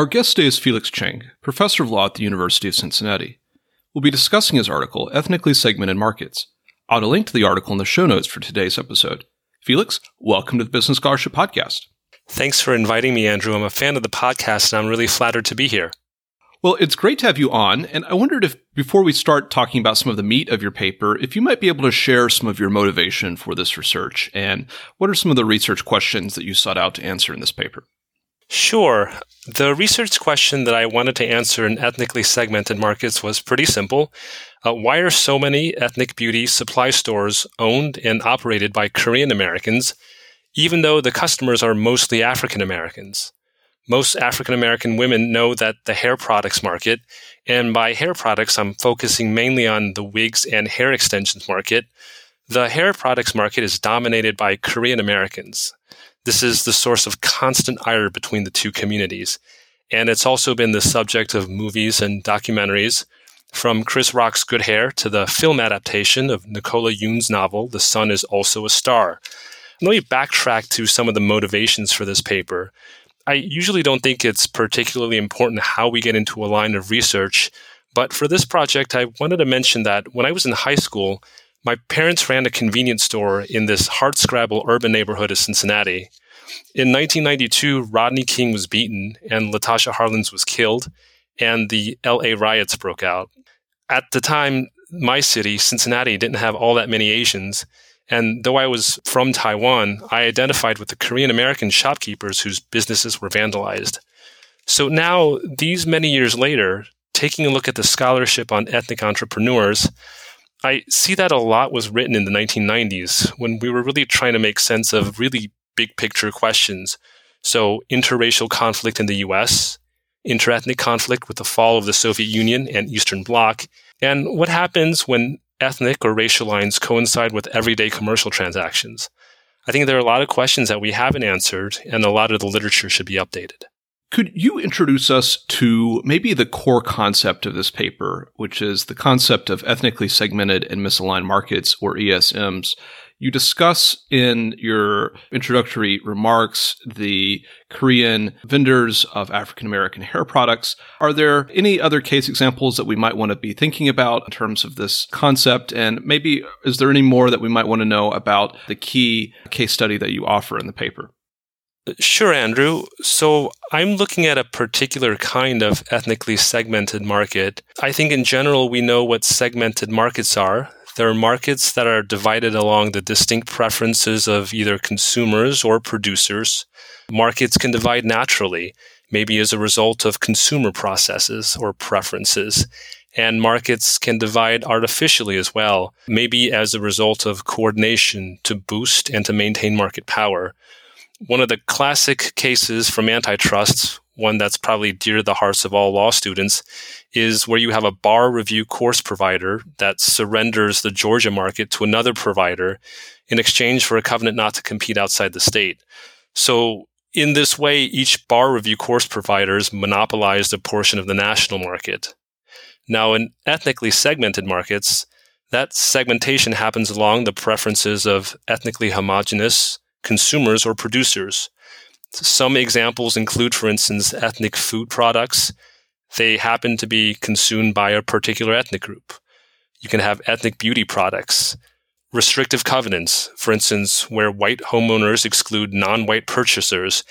Our guest today is Felix Chang, professor of law at the University of Cincinnati. We'll be discussing his article, Ethnically Segmented Markets. I'll add a link to the article in the show notes for today's episode. Felix, welcome to the Business Scholarship Podcast. Thanks for inviting me, Andrew. I'm a fan of the podcast and I'm really flattered to be here. Well, it's great to have you on. And I wondered if, before we start talking about some of the meat of your paper, if you might be able to share some of your motivation for this research and what are some of the research questions that you sought out to answer in this paper? Sure. The research question that I wanted to answer in ethnically segmented markets was pretty simple. Uh, why are so many ethnic beauty supply stores owned and operated by Korean Americans, even though the customers are mostly African Americans? Most African American women know that the hair products market, and by hair products, I'm focusing mainly on the wigs and hair extensions market. The hair products market is dominated by Korean Americans. This is the source of constant ire between the two communities. And it's also been the subject of movies and documentaries, from Chris Rock's Good Hair to the film adaptation of Nicola Yoon's novel, The Sun is Also a Star. Let me backtrack to some of the motivations for this paper. I usually don't think it's particularly important how we get into a line of research, but for this project, I wanted to mention that when I was in high school, my parents ran a convenience store in this hardscrabble urban neighborhood of Cincinnati. In 1992, Rodney King was beaten and Latasha Harlins was killed, and the LA riots broke out. At the time, my city, Cincinnati, didn't have all that many Asians. And though I was from Taiwan, I identified with the Korean American shopkeepers whose businesses were vandalized. So now, these many years later, taking a look at the scholarship on ethnic entrepreneurs, I see that a lot was written in the 1990s when we were really trying to make sense of really big picture questions. So, interracial conflict in the US, interethnic conflict with the fall of the Soviet Union and Eastern Bloc, and what happens when ethnic or racial lines coincide with everyday commercial transactions. I think there are a lot of questions that we haven't answered, and a lot of the literature should be updated. Could you introduce us to maybe the core concept of this paper, which is the concept of ethnically segmented and misaligned markets, or ESMs? You discuss in your introductory remarks the Korean vendors of African American hair products. Are there any other case examples that we might want to be thinking about in terms of this concept? And maybe is there any more that we might want to know about the key case study that you offer in the paper? Sure, Andrew. So I'm looking at a particular kind of ethnically segmented market. I think in general, we know what segmented markets are. There are markets that are divided along the distinct preferences of either consumers or producers. Markets can divide naturally, maybe as a result of consumer processes or preferences. And markets can divide artificially as well, maybe as a result of coordination to boost and to maintain market power one of the classic cases from antitrust, one that's probably dear to the hearts of all law students, is where you have a bar review course provider that surrenders the Georgia market to another provider in exchange for a covenant not to compete outside the state. So, in this way, each bar review course providers monopolized a portion of the national market. Now, in ethnically segmented markets, that segmentation happens along the preferences of ethnically homogenous consumers or producers. Some examples include, for instance, ethnic food products. They happen to be consumed by a particular ethnic group. You can have ethnic beauty products, restrictive covenants, for instance, where white homeowners exclude non white purchasers,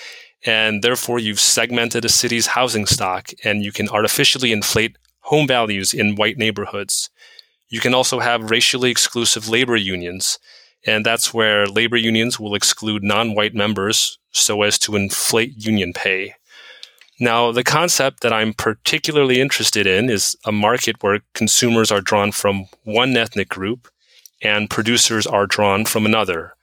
and therefore you've segmented a city's housing stock and you can artificially inflate home values in white neighborhoods. You can also have racially exclusive labor unions and that's where labor unions will exclude non white members so as to inflate union pay. Now, the concept that I'm particularly interested in is a market where consumers are drawn from one ethnic group and producers are drawn from another.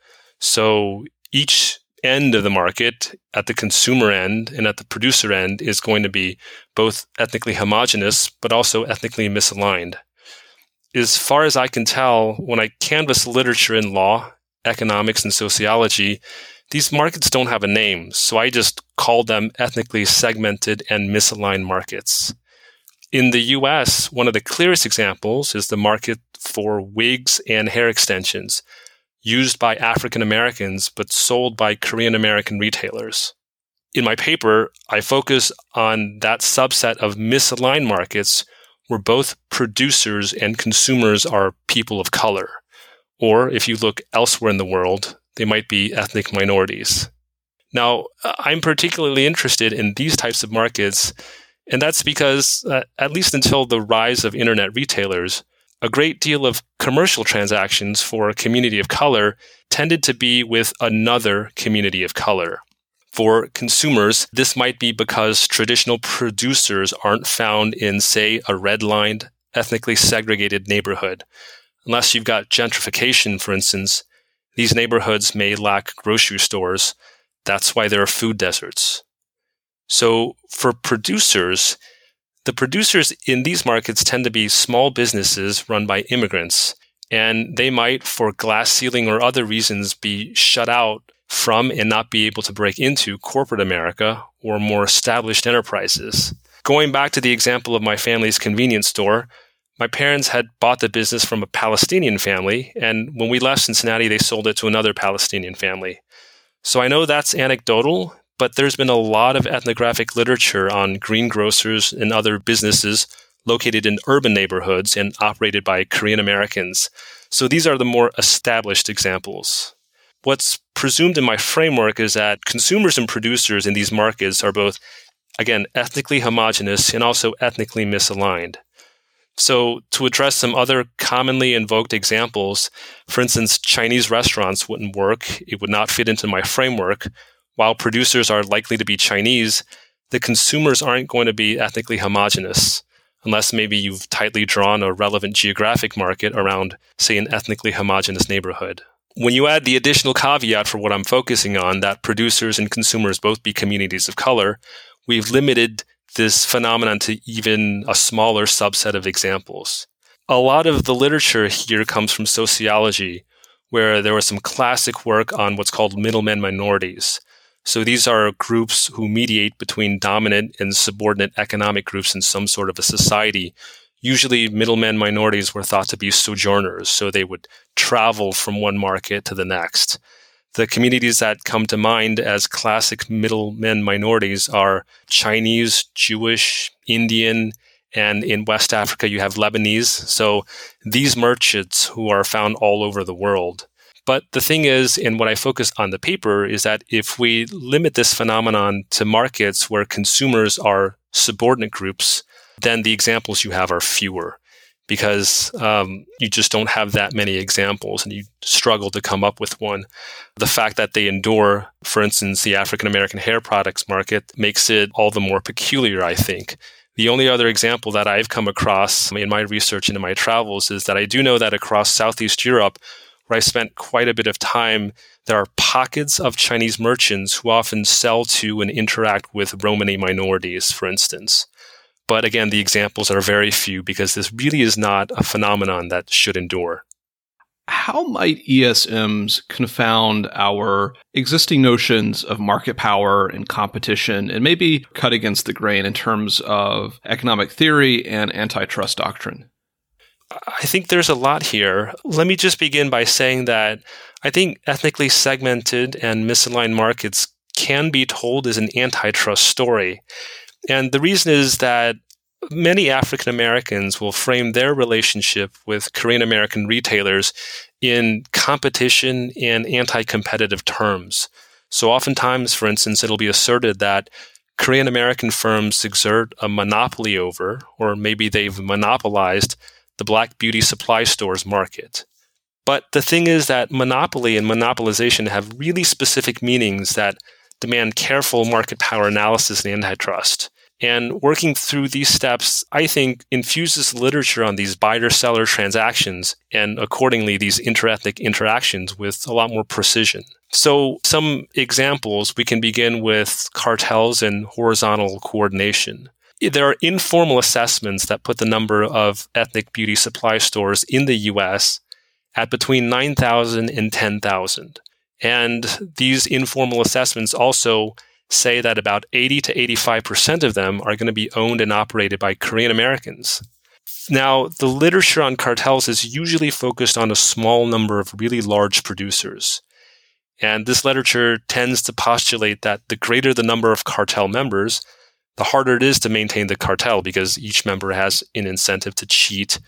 So each end of the market, at the consumer end and at the producer end, is going to be both ethnically homogenous, but also ethnically misaligned. As far as I can tell, when I canvass literature in law, economics, and sociology, these markets don't have a name, so I just call them ethnically segmented and misaligned markets. In the US, one of the clearest examples is the market for wigs and hair extensions used by African Americans but sold by Korean American retailers. In my paper, I focus on that subset of misaligned markets where both producers and consumers are people of color. Or if you look elsewhere in the world, they might be ethnic minorities. Now, I'm particularly interested in these types of markets, and that's because, uh, at least until the rise of internet retailers, a great deal of commercial transactions for a community of color tended to be with another community of color. For consumers, this might be because traditional producers aren't found in, say, a redlined, ethnically segregated neighborhood. Unless you've got gentrification, for instance, these neighborhoods may lack grocery stores. That's why there are food deserts. So for producers, the producers in these markets tend to be small businesses run by immigrants, and they might, for glass ceiling or other reasons, be shut out from and not be able to break into corporate America or more established enterprises. Going back to the example of my family's convenience store, my parents had bought the business from a Palestinian family, and when we left Cincinnati, they sold it to another Palestinian family. So I know that's anecdotal, but there's been a lot of ethnographic literature on greengrocers and other businesses located in urban neighborhoods and operated by Korean Americans. So these are the more established examples. What's presumed in my framework is that consumers and producers in these markets are both, again, ethnically homogenous and also ethnically misaligned. So, to address some other commonly invoked examples, for instance, Chinese restaurants wouldn't work. It would not fit into my framework. While producers are likely to be Chinese, the consumers aren't going to be ethnically homogenous, unless maybe you've tightly drawn a relevant geographic market around, say, an ethnically homogenous neighborhood. When you add the additional caveat for what I'm focusing on, that producers and consumers both be communities of color, we've limited this phenomenon to even a smaller subset of examples. A lot of the literature here comes from sociology, where there was some classic work on what's called middlemen minorities. So these are groups who mediate between dominant and subordinate economic groups in some sort of a society. Usually, middlemen minorities were thought to be sojourners, so they would travel from one market to the next. The communities that come to mind as classic middlemen minorities are Chinese, Jewish, Indian, and in West Africa you have Lebanese. So these merchants who are found all over the world. But the thing is, and what I focus on the paper is that if we limit this phenomenon to markets where consumers are subordinate groups, then the examples you have are fewer because um, you just don't have that many examples and you struggle to come up with one. The fact that they endure, for instance, the African American hair products market makes it all the more peculiar, I think. The only other example that I've come across in my research and in my travels is that I do know that across Southeast Europe, where I spent quite a bit of time, there are pockets of Chinese merchants who often sell to and interact with Romani minorities, for instance. But again, the examples are very few because this really is not a phenomenon that should endure. How might ESMs confound our existing notions of market power and competition and maybe cut against the grain in terms of economic theory and antitrust doctrine? I think there's a lot here. Let me just begin by saying that I think ethnically segmented and misaligned markets can be told as an antitrust story. And the reason is that many African Americans will frame their relationship with Korean American retailers in competition and anti competitive terms. So, oftentimes, for instance, it'll be asserted that Korean American firms exert a monopoly over, or maybe they've monopolized the black beauty supply stores market. But the thing is that monopoly and monopolization have really specific meanings that demand careful market power analysis and antitrust. And working through these steps, I think, infuses literature on these buyer seller transactions and accordingly these interethnic interactions with a lot more precision. So, some examples we can begin with cartels and horizontal coordination. There are informal assessments that put the number of ethnic beauty supply stores in the US at between 9,000 and 10,000. And these informal assessments also say that about 80 to 85% of them are going to be owned and operated by Korean Americans. Now, the literature on cartels is usually focused on a small number of really large producers. And this literature tends to postulate that the greater the number of cartel members, the harder it is to maintain the cartel because each member has an incentive to cheat.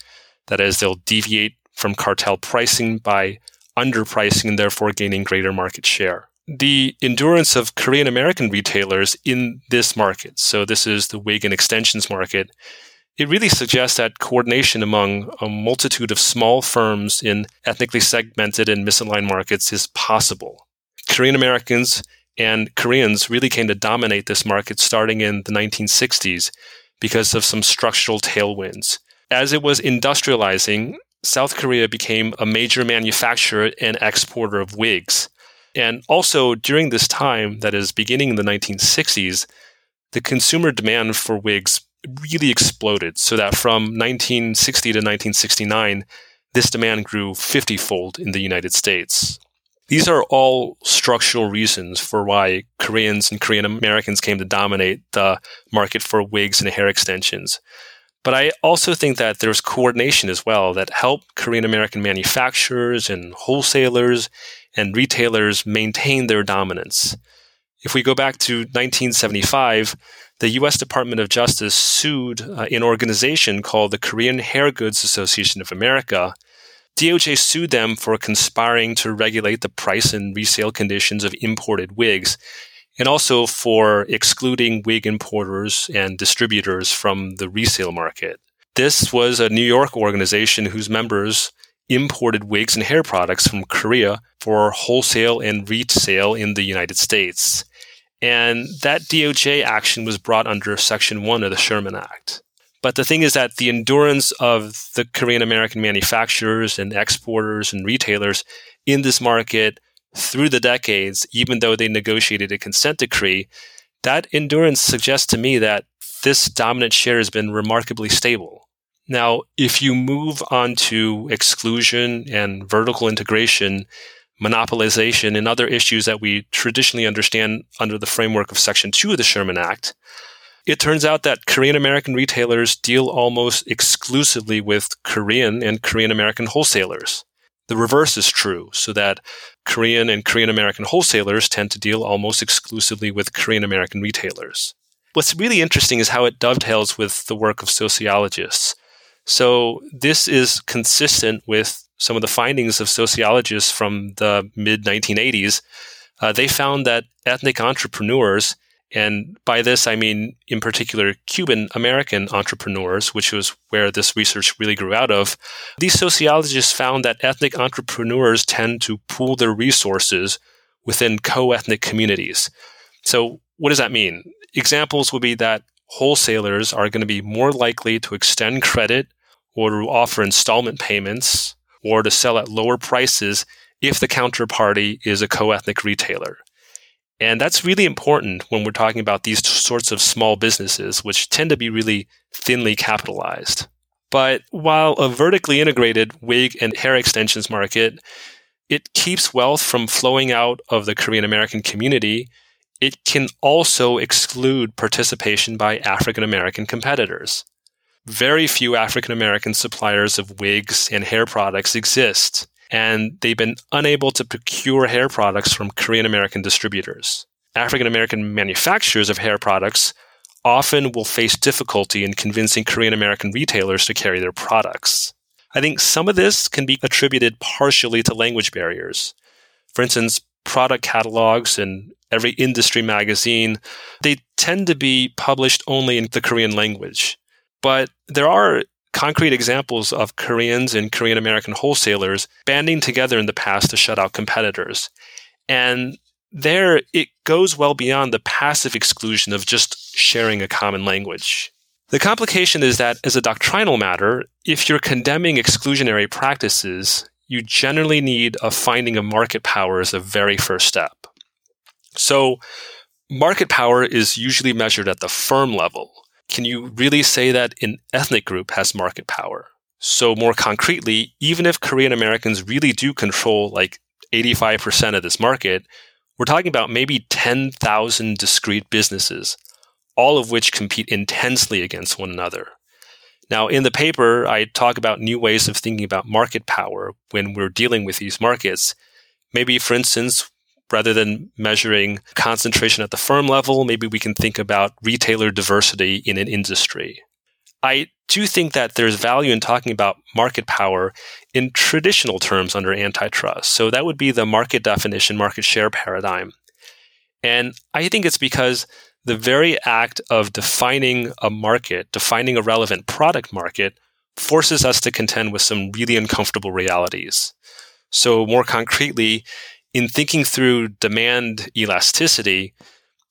That is, they'll deviate from cartel pricing by underpricing and therefore gaining greater market share. The endurance of Korean American retailers in this market, so this is the wig and extensions market, it really suggests that coordination among a multitude of small firms in ethnically segmented and misaligned markets is possible. Korean Americans and Koreans really came to dominate this market starting in the 1960s because of some structural tailwinds. As it was industrializing, South Korea became a major manufacturer and exporter of wigs. And also during this time, that is beginning in the 1960s, the consumer demand for wigs really exploded. So that from 1960 to 1969, this demand grew 50 fold in the United States. These are all structural reasons for why Koreans and Korean Americans came to dominate the market for wigs and hair extensions. But I also think that there's coordination as well that helped Korean American manufacturers and wholesalers and retailers maintain their dominance. If we go back to 1975, the US Department of Justice sued uh, an organization called the Korean Hair Goods Association of America. DOJ sued them for conspiring to regulate the price and resale conditions of imported wigs and also for excluding wig importers and distributors from the resale market. This was a New York organization whose members imported wigs and hair products from Korea for wholesale and resale in the United States. And that DOJ action was brought under Section 1 of the Sherman Act. But the thing is that the endurance of the Korean American manufacturers and exporters and retailers in this market through the decades, even though they negotiated a consent decree, that endurance suggests to me that this dominant share has been remarkably stable. Now, if you move on to exclusion and vertical integration, monopolization, and other issues that we traditionally understand under the framework of Section 2 of the Sherman Act, it turns out that Korean American retailers deal almost exclusively with Korean and Korean American wholesalers. The reverse is true, so that Korean and Korean American wholesalers tend to deal almost exclusively with Korean American retailers. What's really interesting is how it dovetails with the work of sociologists. So, this is consistent with some of the findings of sociologists from the mid 1980s. Uh, they found that ethnic entrepreneurs and by this, I mean, in particular, Cuban American entrepreneurs, which was where this research really grew out of. These sociologists found that ethnic entrepreneurs tend to pool their resources within co ethnic communities. So, what does that mean? Examples would be that wholesalers are going to be more likely to extend credit or to offer installment payments or to sell at lower prices if the counterparty is a co ethnic retailer. And that's really important when we're talking about these sorts of small businesses, which tend to be really thinly capitalized. But while a vertically integrated wig and hair extensions market, it keeps wealth from flowing out of the Korean American community, it can also exclude participation by African American competitors. Very few African American suppliers of wigs and hair products exist and they've been unable to procure hair products from Korean American distributors. African American manufacturers of hair products often will face difficulty in convincing Korean American retailers to carry their products. I think some of this can be attributed partially to language barriers. For instance, product catalogs and every industry magazine, they tend to be published only in the Korean language. But there are concrete examples of Koreans and Korean American wholesalers banding together in the past to shut out competitors. And there it goes well beyond the passive exclusion of just sharing a common language. The complication is that as a doctrinal matter, if you're condemning exclusionary practices, you generally need a finding of market power as a very first step. So, market power is usually measured at the firm level. Can you really say that an ethnic group has market power? So, more concretely, even if Korean Americans really do control like 85% of this market, we're talking about maybe 10,000 discrete businesses, all of which compete intensely against one another. Now, in the paper, I talk about new ways of thinking about market power when we're dealing with these markets. Maybe, for instance, rather than measuring concentration at the firm level, maybe we can think about retailer diversity in an industry. I do think that there's value in talking about market power in traditional terms under antitrust. So that would be the market definition, market share paradigm. And I think it's because the very act of defining a market, defining a relevant product market, forces us to contend with some really uncomfortable realities. So, more concretely, in thinking through demand elasticity,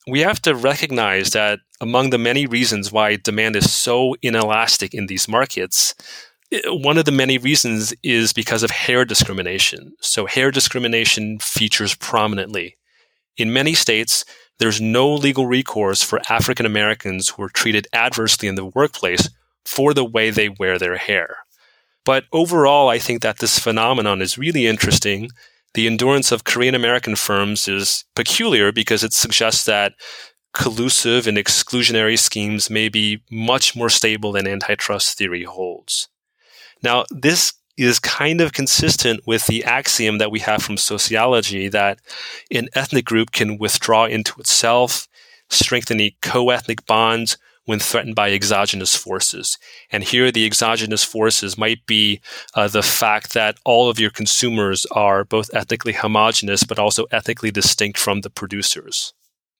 we have to recognize that among the many reasons why demand is so inelastic in these markets, eh, one of the many reasons is because of hair discrimination. So, hair discrimination features prominently. In many states, there's no legal recourse for African Americans who are treated adversely in the workplace for the way they wear their hair. But overall, I think that this phenomenon is really interesting the endurance of Korean American firms is peculiar because it suggests that collusive and exclusionary schemes may be much more stable than antitrust theory holds. Now, this is kind of consistent with the axiom that we have from sociology that an ethnic group can withdraw into itself, strengthening co ethnic bonds, when threatened by exogenous forces. And here, the exogenous forces might be uh, the fact that all of your consumers are both ethnically homogenous, but also ethnically distinct from the producers.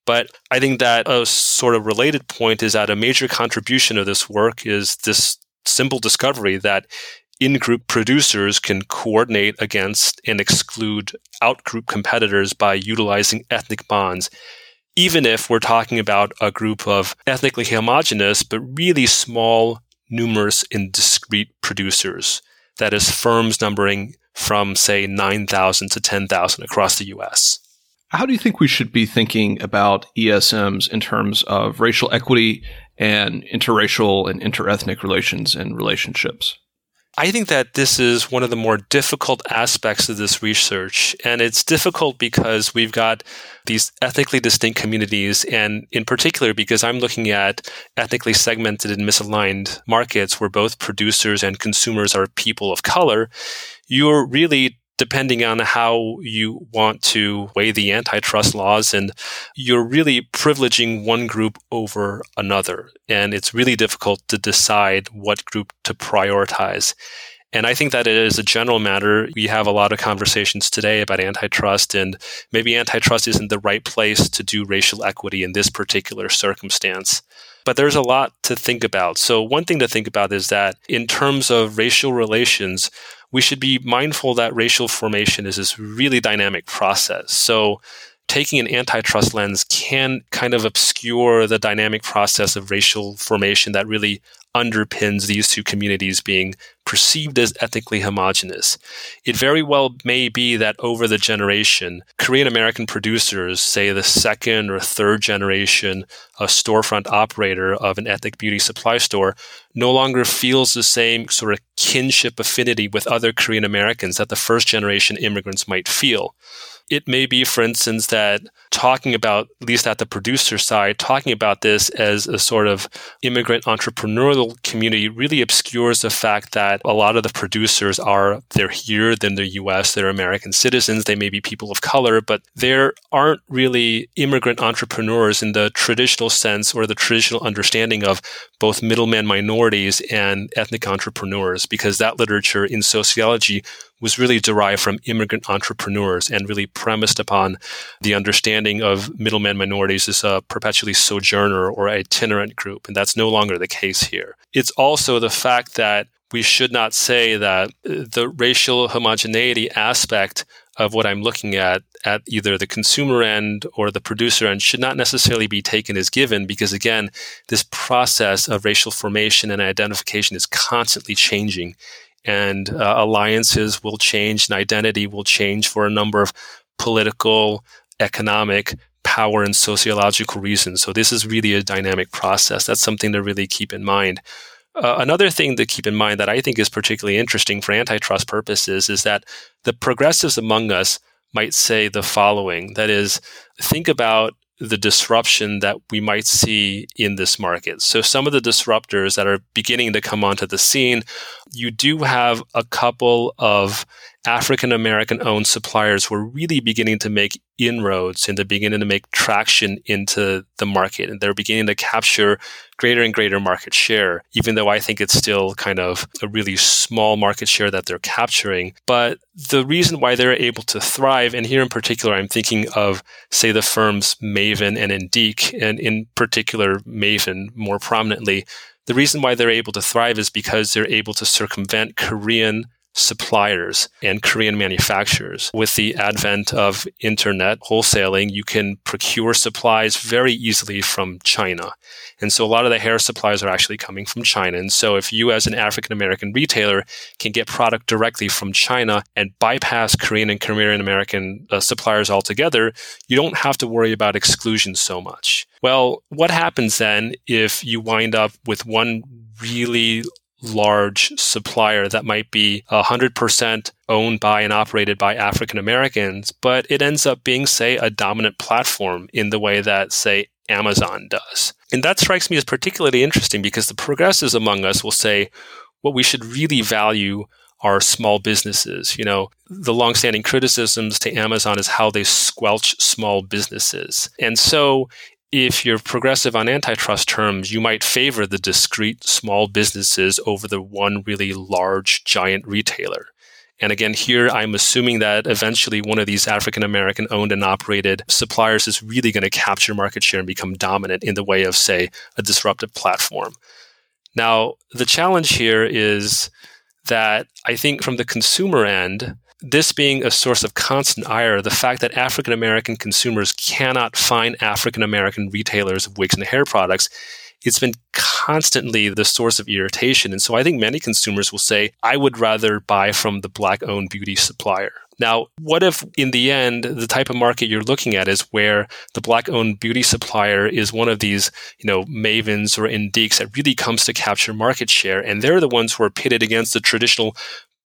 But I think that a sort of related point is that a major contribution of this work is this simple discovery that in-group producers can coordinate against and exclude out-group competitors by utilizing ethnic bonds even if we're talking about a group of ethnically homogenous but really small, numerous, and discrete producers. That is, firms numbering from, say, 9,000 to 10,000 across the US. How do you think we should be thinking about ESMs in terms of racial equity and interracial and interethnic relations and relationships? I think that this is one of the more difficult aspects of this research. And it's difficult because we've got these ethnically distinct communities. And in particular, because I'm looking at ethnically segmented and misaligned markets where both producers and consumers are people of color, you're really depending on how you want to weigh the antitrust laws and you're really privileging one group over another and it's really difficult to decide what group to prioritize and I think that it is a general matter. We have a lot of conversations today about antitrust, and maybe antitrust isn't the right place to do racial equity in this particular circumstance. But there's a lot to think about. So, one thing to think about is that in terms of racial relations, we should be mindful that racial formation is this really dynamic process. So, taking an antitrust lens can kind of obscure the dynamic process of racial formation that really underpins these two communities being perceived as ethnically homogenous. It very well may be that over the generation, Korean American producers, say the second or third generation a storefront operator of an ethnic beauty supply store, no longer feels the same sort of kinship affinity with other Korean Americans that the first generation immigrants might feel. It may be, for instance, that talking about, at least at the producer side, talking about this as a sort of immigrant entrepreneurial community really obscures the fact that a lot of the producers are, they're here, then they're US, they're American citizens, they may be people of color, but there aren't really immigrant entrepreneurs in the traditional sense or the traditional understanding of both middleman minorities and ethnic entrepreneurs, because that literature in sociology was really derived from immigrant entrepreneurs and really premised upon the understanding of middleman minorities as a perpetually sojourner or itinerant group. And that's no longer the case here. It's also the fact that we should not say that the racial homogeneity aspect of what I'm looking at at either the consumer end or the producer end should not necessarily be taken as given because again, this process of racial formation and identification is constantly changing and uh, alliances will change and identity will change for a number of political, economic, power and sociological reasons. So this is really a dynamic process. That's something to really keep in mind. Uh, another thing to keep in mind that I think is particularly interesting for antitrust purposes is that the progressives among us might say the following that is, think about the disruption that we might see in this market. So, some of the disruptors that are beginning to come onto the scene, you do have a couple of African American owned suppliers who are really beginning to make inroads and they're beginning to make traction into the market. And they're beginning to capture greater and greater market share, even though I think it's still kind of a really small market share that they're capturing. But the reason why they're able to thrive, and here in particular, I'm thinking of, say, the firms Mayvenn and Indique, and in particular, Mayvenn more prominently. The reason why they're able to thrive is because they're able to circumvent Korean suppliers and Korean manufacturers. With the advent of internet wholesaling, you can procure supplies very easily from China. And so a lot of the hair supplies are actually coming from China. And so if you as an African American retailer can get product directly from China and bypass Korean and Korean American uh, suppliers altogether, you don't have to worry about exclusion so much. Well, what happens then if you wind up with one really large supplier that might be 100% owned by and operated by African Americans, but it ends up being, say, a dominant platform in the way that, say, Amazon does. And that strikes me as particularly interesting because the progressives among us will say what we should really value are small businesses. You know, the longstanding criticisms to Amazon is how they squelch small businesses. And so if you're progressive on antitrust terms, you might favor the discrete small businesses over the one really large giant retailer. And again, here I'm assuming that eventually one of these African American owned and operated suppliers is really going to capture market share and become dominant in the way of, say, a disruptive platform. Now, the challenge here is that I think from the consumer end, this being a source of constant ire, the fact that African American consumers cannot find African American retailers of wigs and hair products, it's been constantly the source of irritation. And so I think many consumers will say, I would rather buy from the black owned beauty supplier. Now, what if in the end, the type of market you're looking at is where the black owned beauty supplier is one of these, you know, Mayvenns or indiques that really comes to capture market share. And they're the ones who are pitted against the traditional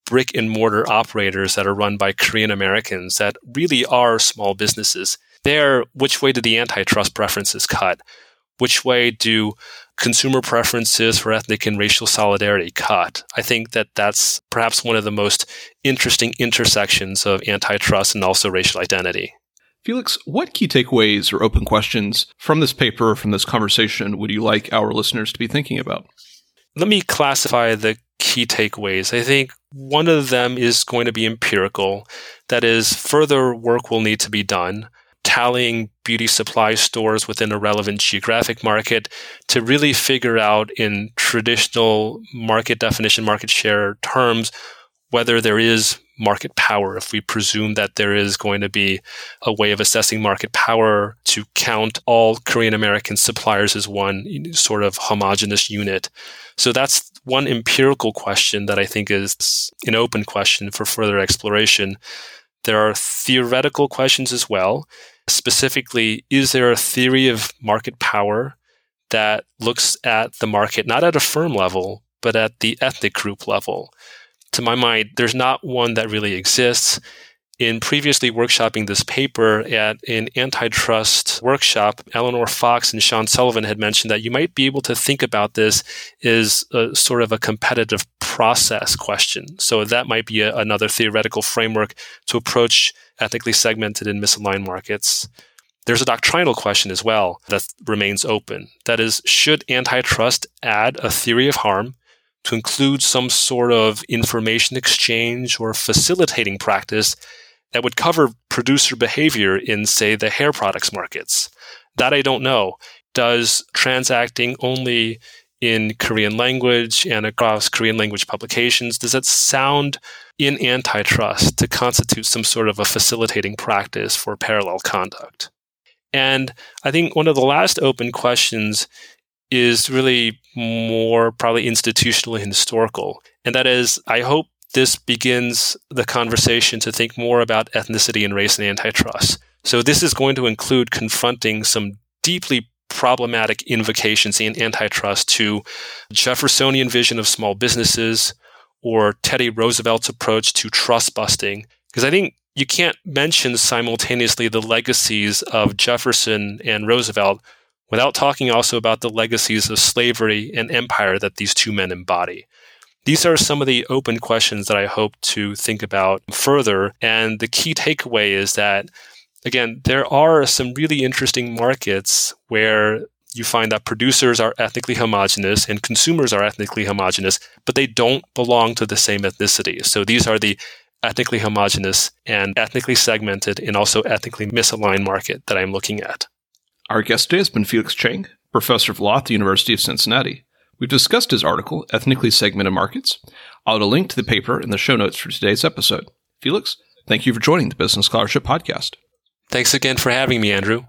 brick and mortar operators that are run by Korean Americans that really are small businesses. There, which way do the antitrust preferences cut? Which way do consumer preferences for ethnic and racial solidarity cut? I think that that's perhaps one of the most interesting intersections of antitrust and also racial identity. Felix, what key takeaways or open questions from this paper, from this conversation, would you like our listeners to be thinking about? Let me classify the key takeaways. I think one of them is going to be empirical. That is, further work will need to be done, tallying beauty supply stores within a relevant geographic market to really figure out in traditional market definition, market share terms, whether there is market power. If we presume that there is going to be a way of assessing market power to count all Korean American suppliers as one sort of homogenous unit. So that's one empirical question that I think is an open question for further exploration. There are theoretical questions as well. Specifically, is there a theory of market power that looks at the market not at a firm level, but at the ethnic group level? To my mind, there's not one that really exists in previously workshopping this paper at an antitrust workshop, Eleanor Fox and Sean Sullivan had mentioned that you might be able to think about this as a, sort of a competitive process question. So that might be a, another theoretical framework to approach ethnically segmented and misaligned markets. There's a doctrinal question as well that remains open. That is, should antitrust add a theory of harm to include some sort of information exchange or facilitating practice that would cover producer behavior in, say, the hair products markets. That I don't know. Does transacting only in Korean language and across Korean language publications, does that sound in antitrust to constitute some sort of a facilitating practice for parallel conduct? And I think one of the last open questions is really more probably institutional and historical. And that is, I hope this begins the conversation to think more about ethnicity and race and antitrust. So this is going to include confronting some deeply problematic invocations in antitrust to Jeffersonian vision of small businesses or Teddy Roosevelt's approach to trust busting. Because I think you can't mention simultaneously the legacies of Jefferson and Roosevelt without talking also about the legacies of slavery and empire that these two men embody. These are some of the open questions that I hope to think about further. And the key takeaway is that, again, there are some really interesting markets where you find that producers are ethnically homogenous and consumers are ethnically homogenous, but they don't belong to the same ethnicity. So these are the ethnically homogenous and ethnically segmented and also ethnically misaligned market that I'm looking at. Our guest today has been Felix Chang, professor of law at the University of Cincinnati. We've discussed his article, Ethnically Segmented Markets. I'll add a link to the paper in the show notes for today's episode. Felix, thank you for joining the Business Scholarship Podcast. Thanks again for having me, Andrew.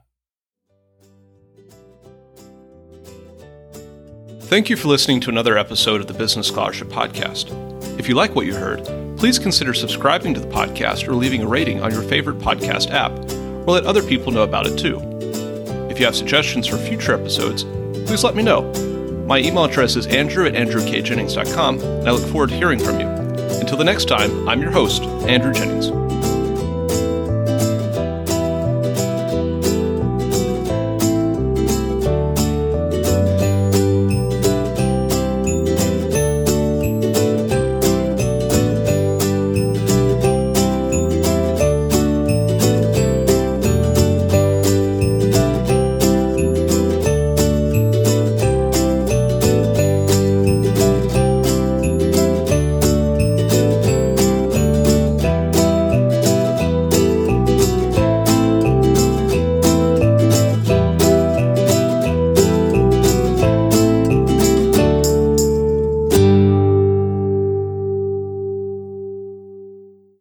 Thank you for listening to another episode of the Business Scholarship Podcast. If you like what you heard, please consider subscribing to the podcast or leaving a rating on your favorite podcast app, or let other people know about it too. If you have suggestions for future episodes, please let me know. My email address is andrew at andrewkjennings.com, and I look forward to hearing from you. Until the next time, I'm your host, Andrew Jennings.